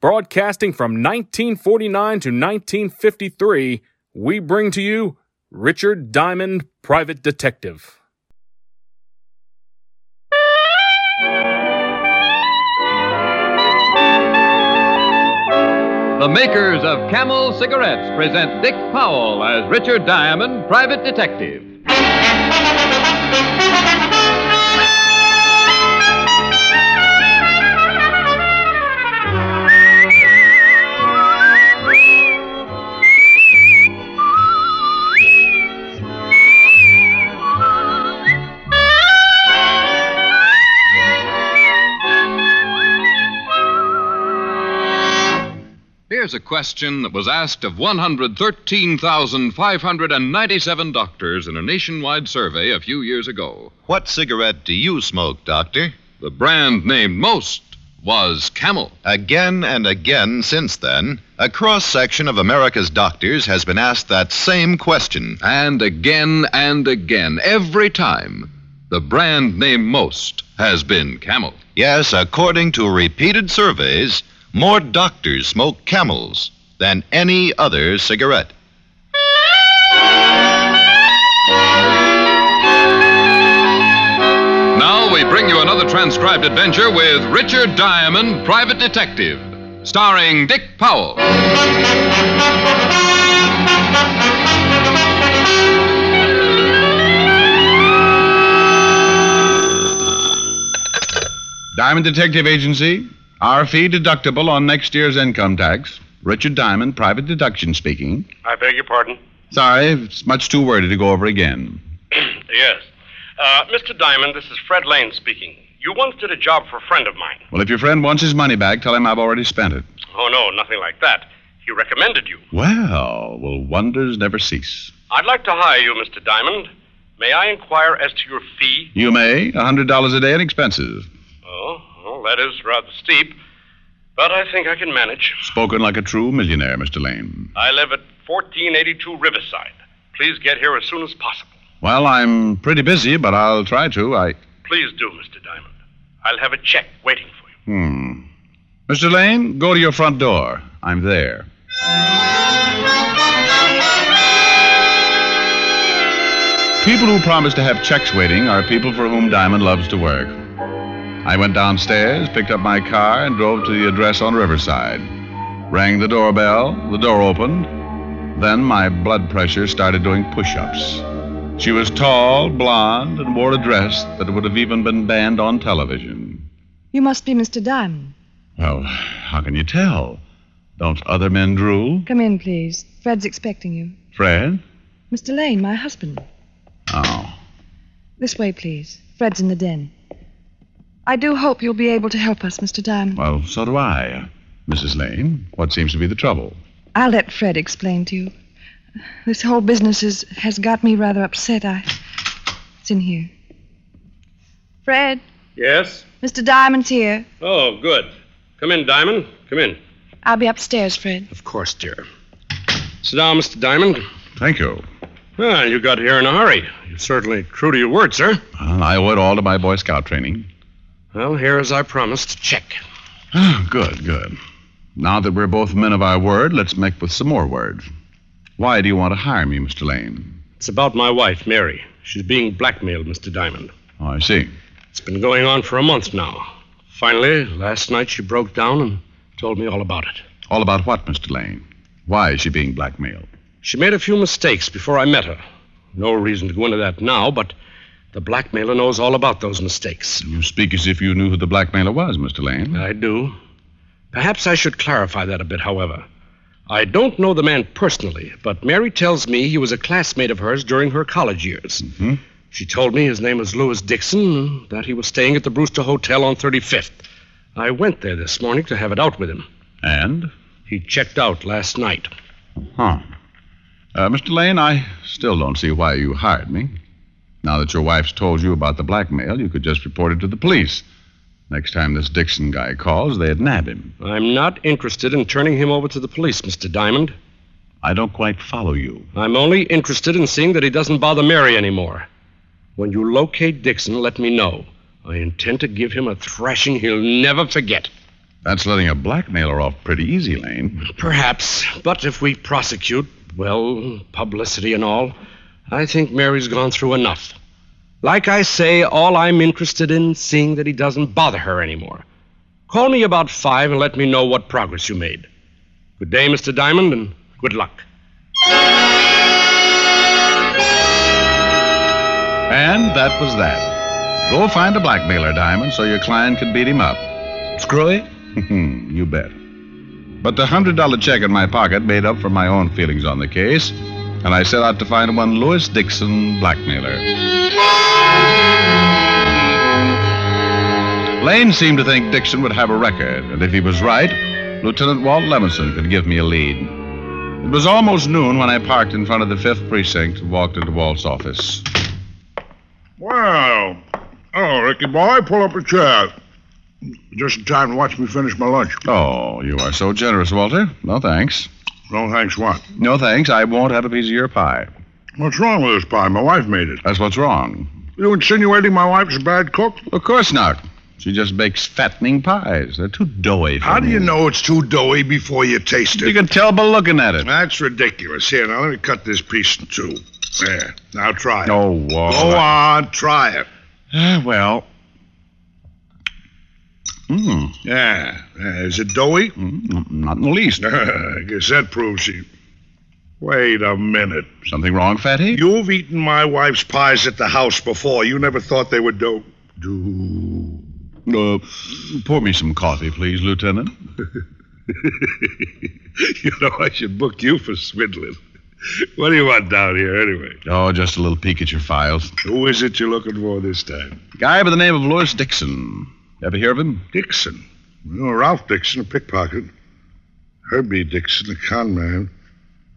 broadcasting from 1949 to 1953, we bring to you Richard Diamond, Private Detective. The makers of Camel cigarettes present Dick Powell as Richard Diamond, Private Detective. A question that was asked of 113,597 doctors in a nationwide survey a few years ago. What cigarette do you smoke, Doctor? The brand named most was Camel. Again and again since then, a cross section of America's doctors has been asked that same question. And again and again, every time, the brand named most has been Camel. Yes, according to repeated surveys, more doctors smoke camels than any other cigarette. Now we bring you another transcribed adventure with Richard Diamond, Private Detective, starring Dick Powell. Diamond Detective Agency, our fee deductible on next year's income tax. Richard Diamond, private deduction speaking. I beg your pardon? Sorry, it's much too wordy to go over again. yes. Uh, Mr. Diamond, this is Fred Lane speaking. You once did a job for a friend of mine. Well, if your friend wants his money back, tell him I've already spent it. Oh, no, nothing like that. He recommended you. Well, will wonders never cease? I'd like to hire you, Mr. Diamond. May I inquire as to your fee? You may. A hundred dollars a day in expenses. Oh, well, that is rather steep. But I think I can manage. Spoken like a true millionaire, Mr. Lane. I live at 1482 Riverside. Please get here as soon as possible. Well, I'm pretty busy, but I'll try to. I. Please do, Mr. Diamond. I'll have a check waiting for you. Hmm. Mr. Lane, go to your front door. I'm there. People who promise to have checks waiting are people for whom Diamond loves to work. I went downstairs, picked up my car, and drove to the address on Riverside. Rang the doorbell, the door opened. Then my blood pressure started doing push ups. She was tall, blonde, and wore a dress that would have even been banned on television. You must be Mr. Diamond. Well, how can you tell? Don't other men drool? Come in, please. Fred's expecting you. Fred? Mr. Lane, my husband. Oh. This way, please. Fred's in the den. I do hope you'll be able to help us, Mr. Diamond. Well, so do I. Mrs. Lane, what seems to be the trouble? I'll let Fred explain to you. This whole business is, has got me rather upset. I. It's in here. Fred, Yes? Mr. Diamond's here. Oh, good. Come in, Diamond. Come in. I'll be upstairs, Fred. Of course, dear. Sit down, Mr. Diamond. Thank you. Well, you got here in a hurry. You're certainly true to your word, sir. Well, I owe it all to my Boy Scout training. Well, here, as I promised, check. Ah, good, good. Now that we're both men of our word, let's make with some more words. Why do you want to hire me, Mr. Lane? It's about my wife, Mary. She's being blackmailed, Mr. Diamond. Oh, I see. It's been going on for a month now. Finally, last night she broke down and told me all about it. All about what, Mr. Lane? Why is she being blackmailed? She made a few mistakes before I met her. No reason to go into that now, but the blackmailer knows all about those mistakes. You speak as if you knew who the blackmailer was, Mr. Lane. I do. Perhaps I should clarify that a bit, however. I don't know the man personally, but Mary tells me he was a classmate of hers during her college years. Mm-hmm. She told me his name was Louis Dixon and that he was staying at the Brewster Hotel on 35th. I went there this morning to have it out with him. And? He checked out last night. Huh. Uh, Mr. Lane, I still don't see why you hired me. Now that your wife's told you about the blackmail, you could just report it to the police. Next time this Dixon guy calls, they'd nab him. I'm not interested in turning him over to the police, Mr. Diamond. I don't quite follow you. I'm only interested in seeing that he doesn't bother Mary anymore. When you locate Dixon, let me know. I intend to give him a thrashing he'll never forget. That's letting a blackmailer off pretty easy, Lane. Perhaps, but if we prosecute, well, publicity and all, I think Mary's gone through enough. Like I say, all I'm interested in seeing that he doesn't bother her anymore. Call me about five and let me know what progress you made. Good day, Mr. Diamond, and good luck. And that was that. Go find a blackmailer, Diamond, so your client can beat him up. Screwy? Hmm, you bet. But the hundred dollar check in my pocket made up for my own feelings on the case, and I set out to find one Lewis Dixon blackmailer. Lane seemed to think Dixon would have a record, and if he was right, Lieutenant Walt Levinson could give me a lead. It was almost noon when I parked in front of the fifth precinct and walked into Walt's office. Well, oh, Ricky boy, pull up a chair. Just in time to watch me finish my lunch. Oh, you are so generous, Walter. No thanks. No thanks, what? No thanks. I won't have a piece of your pie. What's wrong with this pie? My wife made it. That's what's wrong. You insinuating my wife's a bad cook? Of course not. She just bakes fattening pies. They're too doughy for How do me. you know it's too doughy before you taste it? You can tell by looking at it. That's ridiculous. Here, now let me cut this piece in two. There. Now try it. Oh. Go on, try it. Ah, well. Mm, Yeah. yeah. Is it doughy? mm, not in the least. I guess that proves she. Wait a minute. Something wrong, Fatty? You've eaten my wife's pies at the house before. You never thought they were dough. Do. Uh, pour me some coffee, please, Lieutenant. you know, I should book you for swindling. What do you want down here, anyway? Oh, just a little peek at your files. Who is it you're looking for this time? Guy by the name of Lewis Dixon. Ever hear of him? Dixon. Oh, Ralph Dixon, a pickpocket. Herbie Dixon, a con man.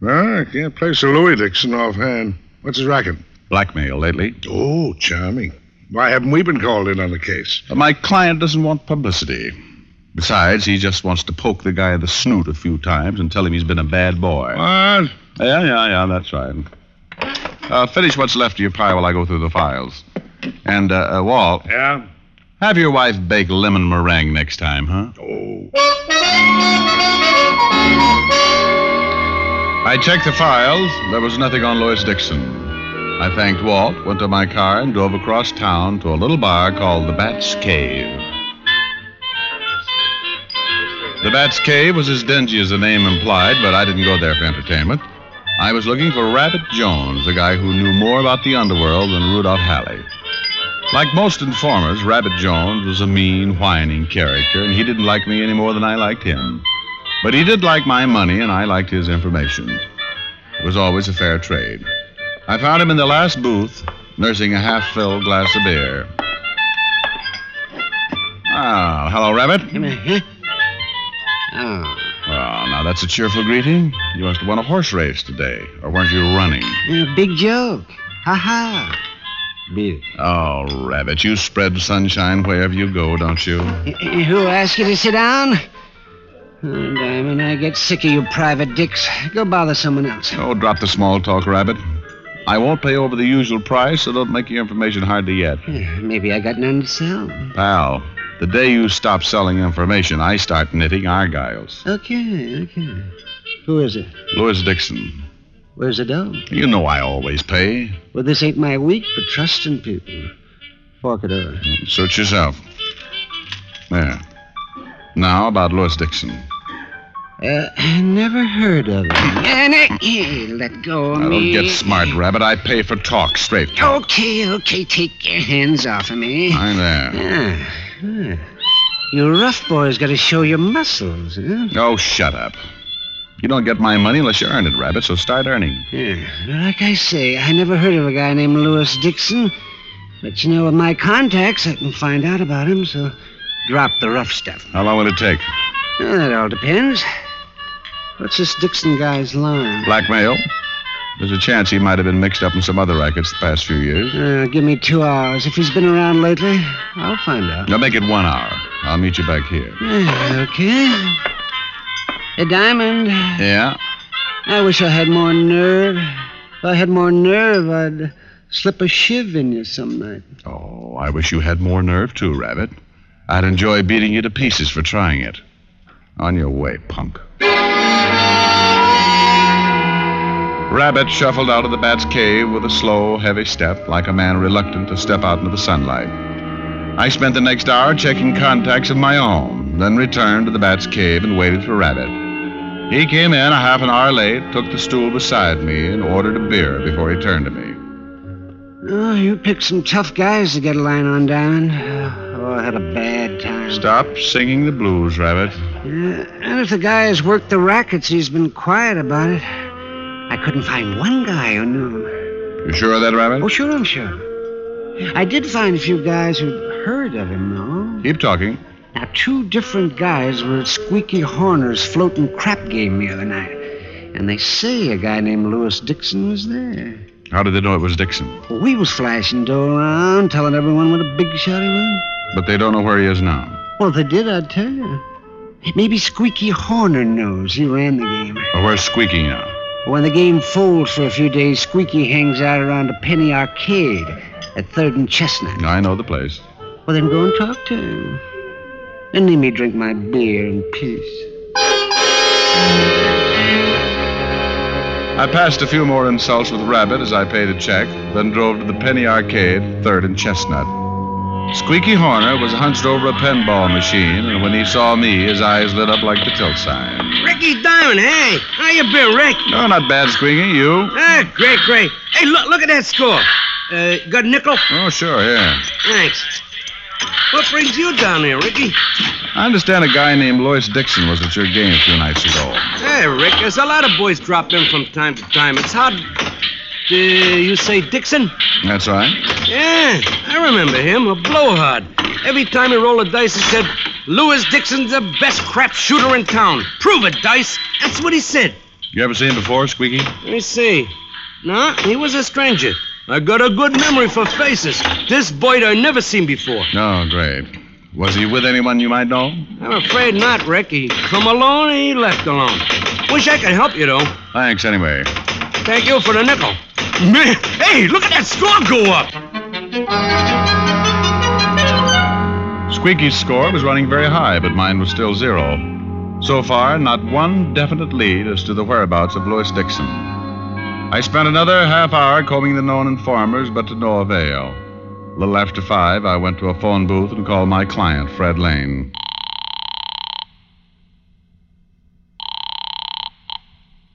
Well, I can't place a Louis Dixon offhand. What's his racket? Blackmail lately. Oh, charming. Why haven't we been called in on the case? But my client doesn't want publicity. Besides, he just wants to poke the guy in the snoot a few times and tell him he's been a bad boy. What? Yeah, yeah, yeah, that's right. Uh, finish what's left of your pie while I go through the files. And, uh, uh, Walt, Yeah? Have your wife bake lemon meringue next time, huh? Oh. I checked the files. There was nothing on Louis Dixon. I thanked Walt, went to my car, and drove across town to a little bar called the Bat's Cave. The Bat's Cave was as dingy as the name implied, but I didn't go there for entertainment. I was looking for Rabbit Jones, the guy who knew more about the underworld than Rudolph Halley. Like most informers, Rabbit Jones was a mean, whining character, and he didn't like me any more than I liked him. But he did like my money, and I liked his information. It was always a fair trade. I found him in the last booth, nursing a half filled glass of beer. Ah, hello, Rabbit. Huh? Oh, Well, now that's a cheerful greeting. You must have won a horse race today, or weren't you running? yeah, big joke. Ha ha. Bill. Oh, Rabbit, you spread sunshine wherever you go, don't you? Who asked you to sit down? Oh, Diamond, I get sick of you private dicks. Go bother someone else. Oh, drop the small talk, Rabbit. I won't pay over the usual price, so don't make your information hard to get. Maybe I got none to sell. Pal, the day you stop selling information, I start knitting argyles. Okay, okay. Who is it? Louis Dixon. Where's the dough? You know I always pay. Well, this ain't my week for trusting people. Fork it over. Suit yourself. There. Now about Louis Dixon. Uh, I never heard of him. And I, eh, let go of Now, me. don't get smart, Rabbit. I pay for talk, straight talk. Okay, okay, take your hands off of me. I there. Yeah. yeah. You rough boys got to show your muscles, huh? Oh, shut up. You don't get my money unless you earn it, Rabbit, so start earning. Yeah. Like I say, I never heard of a guy named Lewis Dixon. But you know, with my contacts, I can find out about him, so drop the rough stuff. How long will it take? Well, that all depends. What's this Dixon guy's line? Blackmail. There's a chance he might have been mixed up in some other rackets the past few years. Uh, give me two hours. If he's been around lately, I'll find out. Now make it one hour. I'll meet you back here. Okay. Hey, Diamond. Yeah? I wish I had more nerve. If I had more nerve, I'd slip a shiv in you some night. Oh, I wish you had more nerve, too, Rabbit. I'd enjoy beating you to pieces for trying it. On your way, punk. Rabbit shuffled out of the bat's cave with a slow, heavy step, like a man reluctant to step out into the sunlight. I spent the next hour checking contacts of my own, then returned to the bat's cave and waited for Rabbit. He came in a half an hour late, took the stool beside me, and ordered a beer before he turned to me. Oh, you picked some tough guys to get a line on, Diamond. Oh, I had a bad time. Stop singing the blues, Rabbit. Yeah, and if the guy has worked the rackets, he's been quiet about it. I couldn't find one guy who knew him. You sure of that, Rabbit? Oh, sure, I'm sure. I did find a few guys who'd heard of him, though. Keep talking. Now, two different guys were at Squeaky Horner's floating crap game the other night. And they say a guy named Lewis Dixon was there. How did they know it was Dixon? Well, we was flashing dough around, telling everyone what a big shot he was. But they don't know where he is now. Well, if they did, I'd tell you. Maybe Squeaky Horner knows. He ran the game. Well, where's Squeaky now? When the game folds for a few days, Squeaky hangs out around a penny arcade at Third and Chestnut. I know the place. Well, then go and talk to him. And let me drink my beer in peace. I passed a few more insults with Rabbit as I paid a check, then drove to the Penny Arcade, Third and Chestnut. Squeaky Horner was hunched over a pinball machine, and when he saw me, his eyes lit up like the tilt sign. Ricky Diamond, hey, how you been, Rick? No, not bad, Squeaky. You? Ah, great, great. Hey, look, look at that score. Uh, got a nickel? Oh, sure, yeah. Thanks. What brings you down here, Ricky? I understand a guy named Louis Dixon was at your game a few nights ago. Hey, Rick, there's a lot of boys drop in from time to time. It's hard. Uh, you say Dixon? That's right. Yeah, I remember him, a blowhard. Every time he rolled a dice, he said, Lewis Dixon's the best crap shooter in town. Prove it, Dice. That's what he said. You ever seen him before, Squeaky? Let me see. No, he was a stranger. I got a good memory for faces. This boy I never seen before. No, great. Was he with anyone you might know? I'm afraid not, Rick. He come alone and he left alone. Wish I could help you, though. Thanks, anyway. Thank you for the nickel. Hey, look at that score go up. Squeaky's score was running very high, but mine was still zero. So far, not one definite lead as to the whereabouts of Louis Dixon. I spent another half hour combing the known informers, but to no avail. A little after five, I went to a phone booth and called my client, Fred Lane.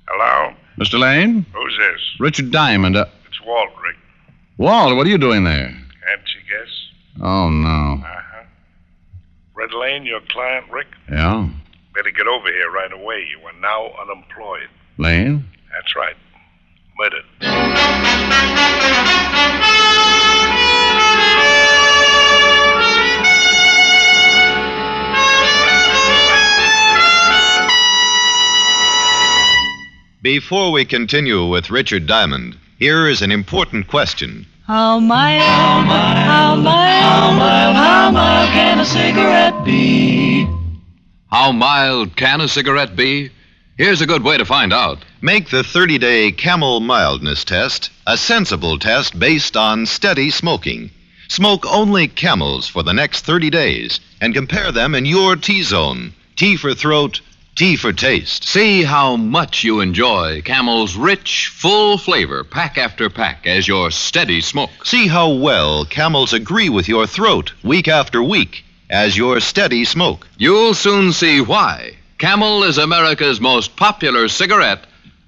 Hello? Mr. Lane? Who's this? Richard Diamond. Uh, It's Walt, Rick. Walt, what are you doing there? Can't you guess? Oh, no. Uh-huh. Fred Lane, your client, Rick? Yeah? Better get over here right away. You are now unemployed. Lane? That's right. Murdered. Before we continue with Richard Diamond, here is an important question. How mild, how mild, how mild, how mild can a cigarette be? How mild can a cigarette be? Here's a good way to find out. Make the 30 day Camel Mildness Test a sensible test based on steady smoking. Smoke only camels for the next 30 days and compare them in your T zone. T for throat, T for taste. See how much you enjoy Camel's rich, full flavor, pack after pack, as your steady smoke. See how well camels agree with your throat week after week as your steady smoke. You'll soon see why. Camel is America's most popular cigarette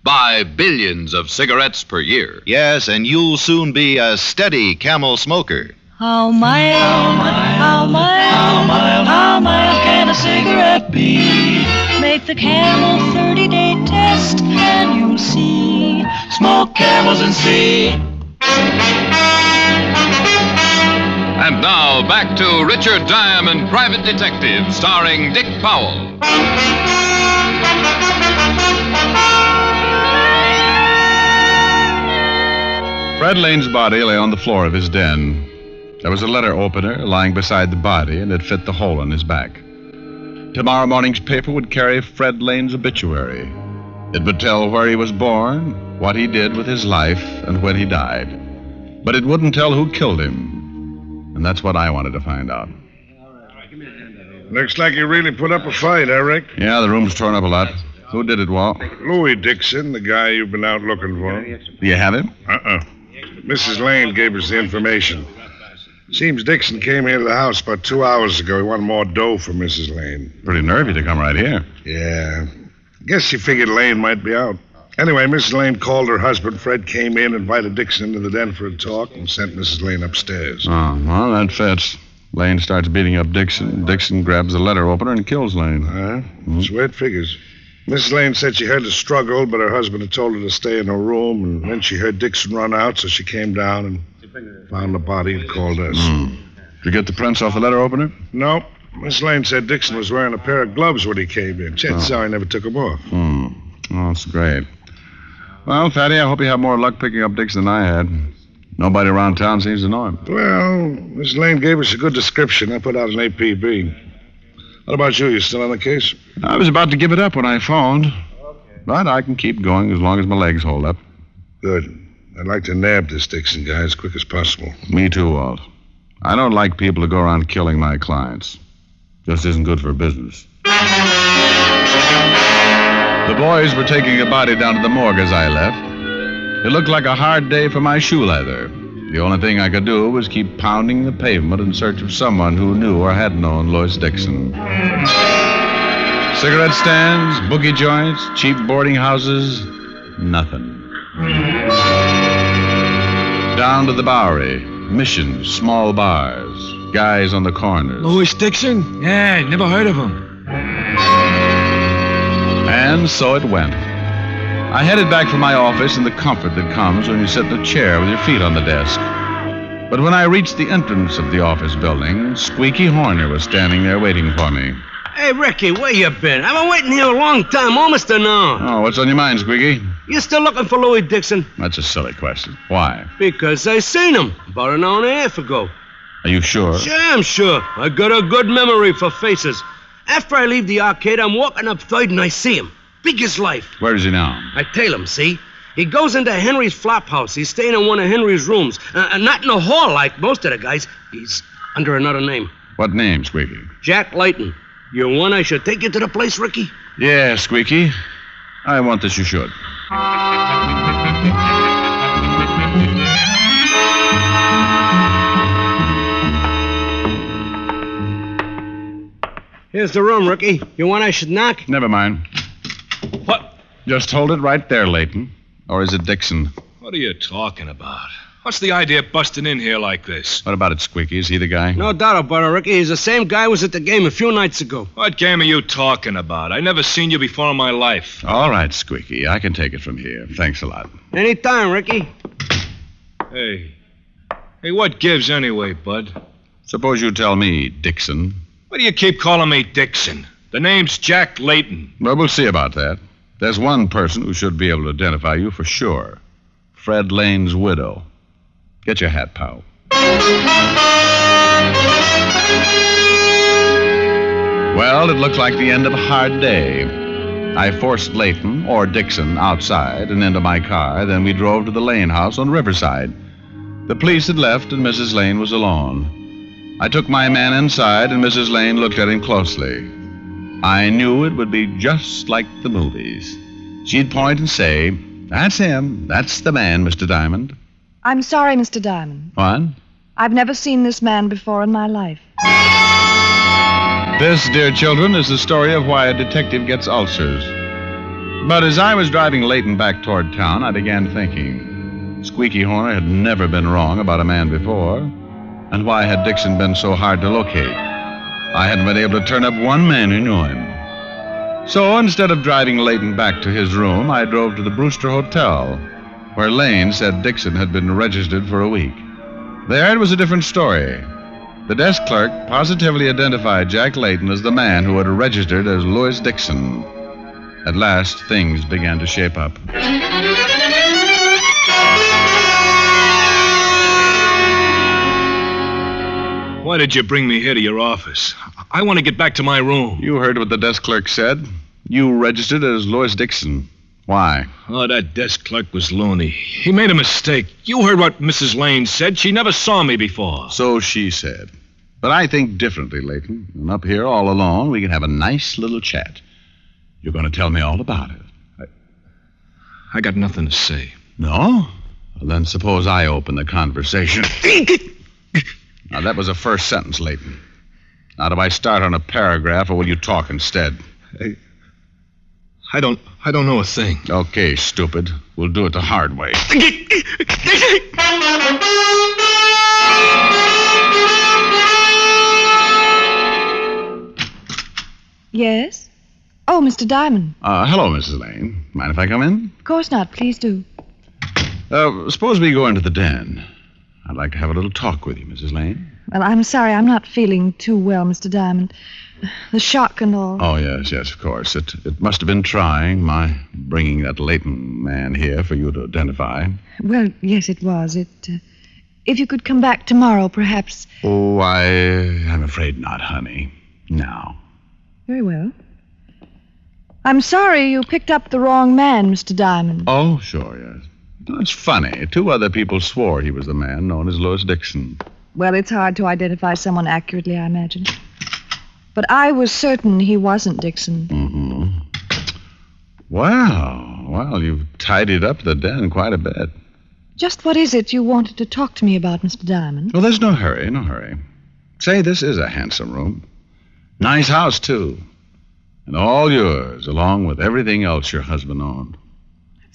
by billions of cigarettes per year. Yes, and you'll soon be a steady camel smoker. How mild, how mild, how mild, how mild can a cigarette be? Make the camel 30 day test and you'll see. Smoke camels and see. And now back to Richard Diamond, Private Detective, starring Dick Powell. Fred Lane's body lay on the floor of his den. There was a letter opener lying beside the body, and it fit the hole in his back. Tomorrow morning's paper would carry Fred Lane's obituary. It would tell where he was born, what he did with his life, and when he died. But it wouldn't tell who killed him. And that's what I wanted to find out. Looks like you really put up a fight, eh, Eric. Yeah, the room's torn up a lot. Who did it, Walt? Louis Dixon, the guy you've been out looking for. Do you have him? Uh-uh. Mrs. Lane gave us the information. Seems Dixon came here to the house about two hours ago. He wanted more dough for Mrs. Lane. Pretty nervy to come right here. Yeah. Guess she figured Lane might be out. Anyway, Mrs. Lane called her husband. Fred came in, invited Dixon into the den for a talk, and sent Mrs. Lane upstairs. Oh, well, that fits. Lane starts beating up Dixon. Dixon grabs the letter opener and kills Lane. Huh? Hmm. That's the way it figures. Mrs. Lane said she heard a struggle, but her husband had told her to stay in her room, and then she heard Dixon run out, so she came down and found the body and called us. Did you get the prints off the letter opener? No. Miss Lane said Dixon was wearing a pair of gloves when he came in. Chances are he never took them off. Hmm. Oh, that's great. Well, Fatty, I hope you have more luck picking up Dixon than I had. Nobody around town seems to know him. Well, Miss Lane gave us a good description. I put out an APB. What about you? You still on the case? I was about to give it up when I phoned. But I can keep going as long as my legs hold up. Good. I'd like to nab this Dixon guy as quick as possible. Me too, Walt. I don't like people to go around killing my clients. Just isn't good for business. The boys were taking the body down to the morgue as I left. It looked like a hard day for my shoe leather. The only thing I could do was keep pounding the pavement in search of someone who knew or had known Louis Dixon. Cigarette stands, boogie joints, cheap boarding houses, nothing. Down to the Bowery, missions, small bars, guys on the corners. Louis Dixon? Yeah, never heard of him. And so it went. I headed back for my office in the comfort that comes when you sit in a chair with your feet on the desk. But when I reached the entrance of the office building, Squeaky Horner was standing there waiting for me. Hey, Ricky, where you been? I've been waiting here a long time, almost an hour. Oh, what's on your mind, Squeaky? You still looking for Louis Dixon? That's a silly question. Why? Because I seen him about an hour and a half ago. Are you sure? Sure, I'm sure. I got a good memory for faces. After I leave the arcade, I'm walking up Third and I see him. Big as life. Where is he now? I tell him, see? He goes into Henry's flop house. He's staying in one of Henry's rooms. Uh, uh, not in a hall like most of the guys. He's under another name. What name, Squeaky? Jack Layton. You want I should take you to the place, Ricky? Yeah, Squeaky. I want that you should. Here's the room, Ricky. You want I should knock? Never mind. What? Just hold it right there, Layton. Or is it Dixon? What are you talking about? What's the idea of busting in here like this? What about it, Squeaky? Is he the guy? No doubt about it, Ricky. He's the same guy who was at the game a few nights ago. What game are you talking about? I never seen you before in my life. All right, Squeaky. I can take it from here. Thanks a lot. Anytime, Ricky. Hey. Hey, what gives anyway, Bud? Suppose you tell me, Dixon. Why do you keep calling me Dixon? The name's Jack Layton. Well, we'll see about that. There's one person who should be able to identify you for sure Fred Lane's widow. Get your hat, pal. Well, it looked like the end of a hard day. I forced Layton, or Dixon, outside and into my car. Then we drove to the Lane house on Riverside. The police had left, and Mrs. Lane was alone. I took my man inside, and Mrs. Lane looked at him closely. I knew it would be just like the movies. She'd point and say, That's him. That's the man, Mr. Diamond. I'm sorry, Mr. Diamond. What? I've never seen this man before in my life. This, dear children, is the story of why a detective gets ulcers. But as I was driving Layton back toward town, I began thinking. Squeaky Horner had never been wrong about a man before. And why had Dixon been so hard to locate? I hadn't been able to turn up one man who knew him. So instead of driving Layton back to his room, I drove to the Brewster Hotel, where Lane said Dixon had been registered for a week. There it was a different story. The desk clerk positively identified Jack Layton as the man who had registered as Louis Dixon. At last, things began to shape up. Why did you bring me here to your office? I want to get back to my room. You heard what the desk clerk said. You registered as Louis Dixon. Why? Oh, that desk clerk was loony. He made a mistake. You heard what Mrs. Lane said. She never saw me before. So she said. But I think differently, Layton. And up here all alone, we can have a nice little chat. You're going to tell me all about it. I, I got nothing to say. No? Well, then suppose I open the conversation. now, that was a first sentence, Layton. Now, do I start on a paragraph or will you talk instead? I, I don't I don't know a thing. Okay, stupid. We'll do it the hard way. Yes? Oh, Mr. Diamond. Uh, hello, Mrs. Lane. Mind if I come in? Of course not. Please do. Uh, suppose we go into the den. I'd like to have a little talk with you, Mrs. Lane. Well, I'm sorry. I'm not feeling too well, Mr. Diamond. The shock and all. Oh, yes, yes, of course. It, it must have been trying, my bringing that Layton man here for you to identify. Well, yes, it was. It. Uh, if you could come back tomorrow, perhaps. Oh, I, I'm afraid not, honey. Now. Very well. I'm sorry you picked up the wrong man, Mr. Diamond. Oh, sure, yes. That's funny. Two other people swore he was the man known as Louis Dixon. Well, it's hard to identify someone accurately, I imagine. But I was certain he wasn't Dixon. Mm-hmm. Well, well, you've tidied up the den quite a bit. Just what is it you wanted to talk to me about, Mr. Diamond? Well, there's no hurry, no hurry. Say, this is a handsome room. Nice house, too. And all yours, along with everything else your husband owned.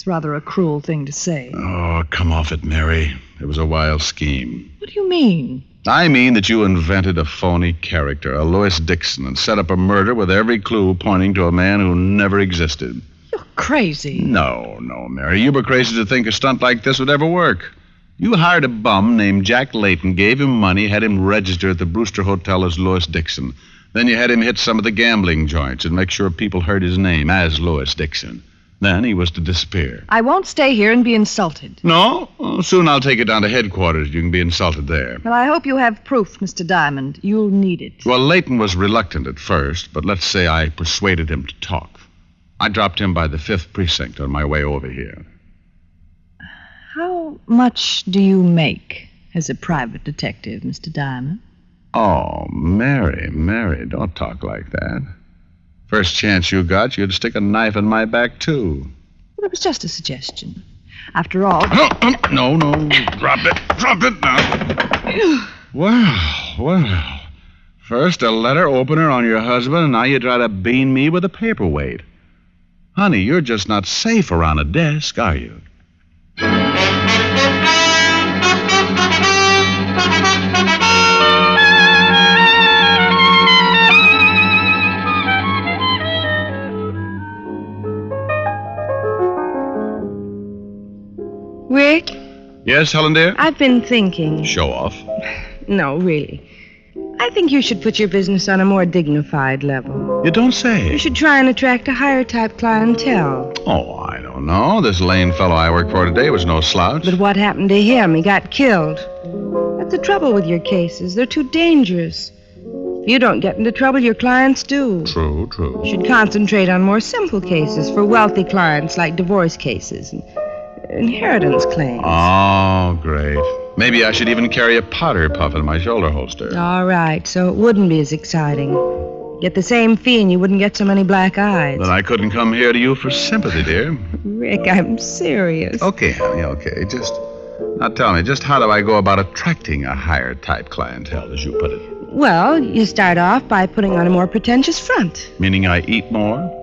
It's rather a cruel thing to say. Oh, come off it, Mary. It was a wild scheme. What do you mean? I mean that you invented a phony character, a Louis Dixon, and set up a murder with every clue pointing to a man who never existed. You're crazy. No, no, Mary. You were crazy to think a stunt like this would ever work. You hired a bum named Jack Layton, gave him money, had him register at the Brewster Hotel as Louis Dixon. Then you had him hit some of the gambling joints and make sure people heard his name as Louis Dixon. Then he was to disappear. I won't stay here and be insulted. No? Soon I'll take you down to headquarters. You can be insulted there. Well, I hope you have proof, Mr. Diamond. You'll need it. Well, Layton was reluctant at first, but let's say I persuaded him to talk. I dropped him by the fifth precinct on my way over here. How much do you make as a private detective, Mr. Diamond? Oh, Mary, Mary, don't talk like that. First chance you got, you'd stick a knife in my back, too. Well, it was just a suggestion. After all. No, um, no, no. Drop it. Drop it now. well, well. First a letter opener on your husband, and now you try to bean me with a paperweight. Honey, you're just not safe around a desk, are you? Rick, Yes, Helen dear? I've been thinking. Show off. No, really. I think you should put your business on a more dignified level. You don't say. You should try and attract a higher type clientele. Oh, I don't know. This Lane fellow I work for today was no slouch. But what happened to him? He got killed. That's the trouble with your cases. They're too dangerous. If you don't get into trouble, your clients do. True, true. You should concentrate on more simple cases for wealthy clients like divorce cases and inheritance claims. Oh, great. Maybe I should even carry a powder puff in my shoulder holster. All right, so it wouldn't be as exciting. Get the same fee and you wouldn't get so many black eyes. Then I couldn't come here to you for sympathy, dear. Rick, I'm serious. Okay, honey, okay. Just now tell me, just how do I go about attracting a higher type clientele, as you put it? Well, you start off by putting on a more pretentious front, Meaning I eat more?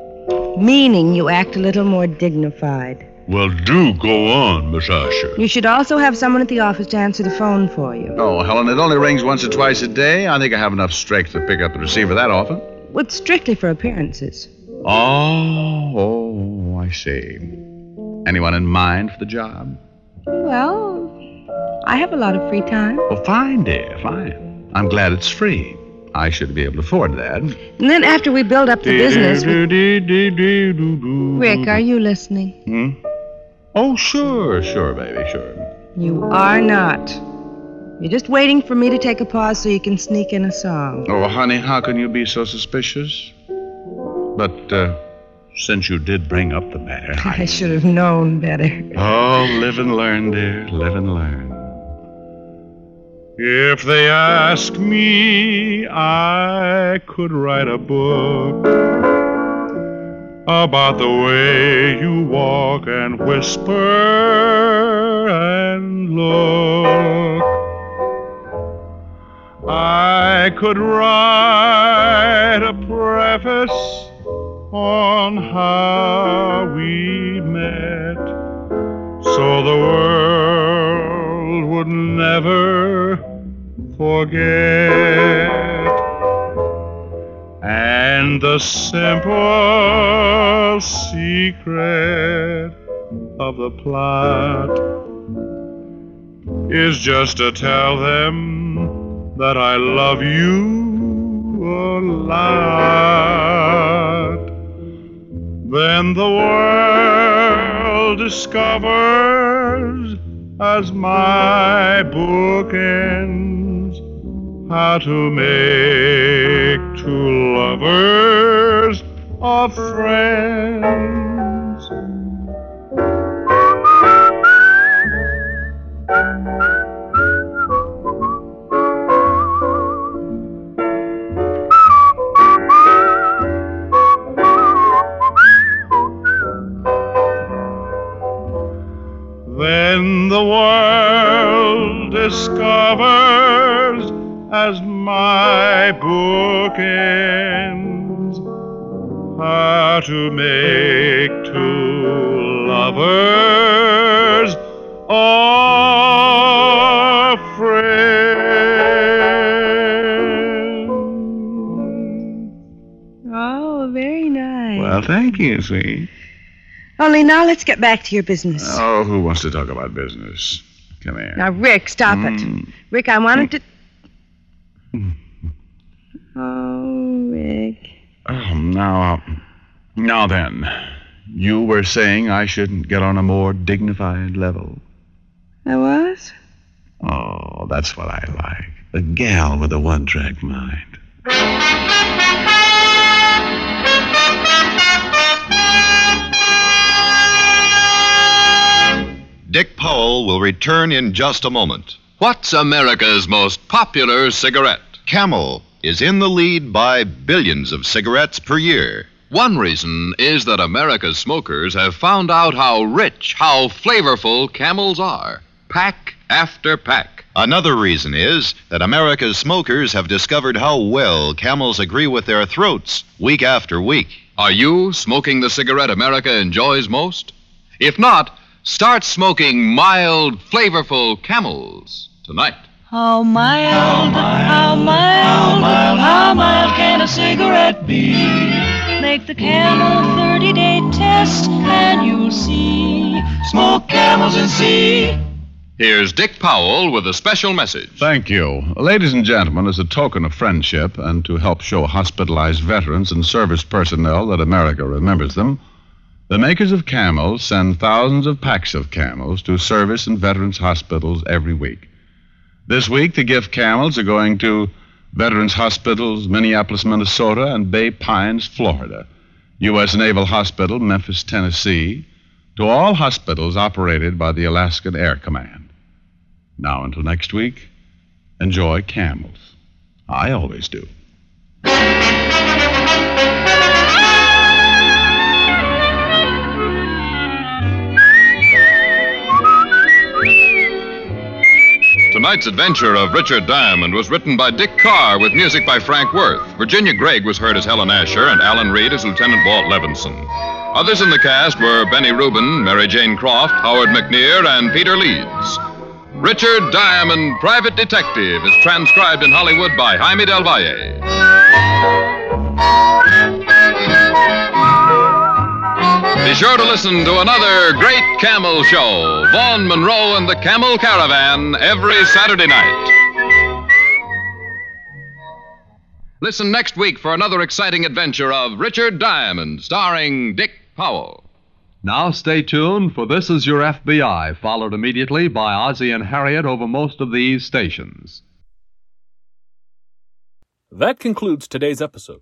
meaning you act a little more dignified. Well, do go on, Miss Asher. You should also have someone at the office to answer the phone for you. Oh, Helen, it only rings once or twice a day. I think I have enough strength to pick up the receiver that often. It's strictly for appearances. Oh, oh, I see. Anyone in mind for the job? Well, I have a lot of free time. Well, fine, dear, fine. I'm glad it's free. I should be able to afford that. And then after we build up the business. we- Rick, are you listening? Hmm? Oh, sure, sure, baby, sure. You are not. You're just waiting for me to take a pause so you can sneak in a song. Oh, honey, how can you be so suspicious? But uh, since you did bring up the matter, I should have known better. Oh, live and learn, dear. Live and learn. If they ask me, I could write a book about the way you walk and whisper and look. I could write a preface on how we met so the world would never forget. The simple secret of the plot is just to tell them that I love you a lot. Then the world discovers as my book ends how to make two lovers of friends. Let's get back to your business. Oh, who wants to talk about business? Come here. Now, Rick, stop Mm. it. Rick, I wanted to. Oh, Rick. Oh, now, now then, you were saying I shouldn't get on a more dignified level. I was? Oh, that's what I like. A gal with a one-track mind. Dick Powell will return in just a moment. What's America's most popular cigarette? Camel is in the lead by billions of cigarettes per year. One reason is that America's smokers have found out how rich, how flavorful camels are. Pack after pack. Another reason is that America's smokers have discovered how well camels agree with their throats week after week. Are you smoking the cigarette America enjoys most? If not, start smoking mild, flavorful camels tonight. How mild, how mild, how mild can a cigarette be? Make the camel 30 day test and you'll see. Smoke camels and see. Here's Dick Powell with a special message. Thank you. Ladies and gentlemen, as a token of friendship and to help show hospitalized veterans and service personnel that America remembers them, the makers of camels send thousands of packs of camels to service and veterans hospitals every week. This week, the gift camels are going to Veterans Hospitals, Minneapolis, Minnesota, and Bay Pines, Florida, U.S. Naval Hospital, Memphis, Tennessee, to all hospitals operated by the Alaskan Air Command. Now, until next week, enjoy camels. I always do. Tonight's adventure of Richard Diamond was written by Dick Carr with music by Frank Worth. Virginia Gregg was heard as Helen Asher and Alan Reed as Lieutenant Walt Levinson. Others in the cast were Benny Rubin, Mary Jane Croft, Howard McNear, and Peter Leeds. Richard Diamond, Private Detective, is transcribed in Hollywood by Jaime Del Valle. Be sure to listen to another great camel show, Vaughn Monroe and the Camel Caravan, every Saturday night. Listen next week for another exciting adventure of Richard Diamond, starring Dick Powell. Now stay tuned, for This Is Your FBI, followed immediately by Ozzie and Harriet over most of these stations. That concludes today's episode.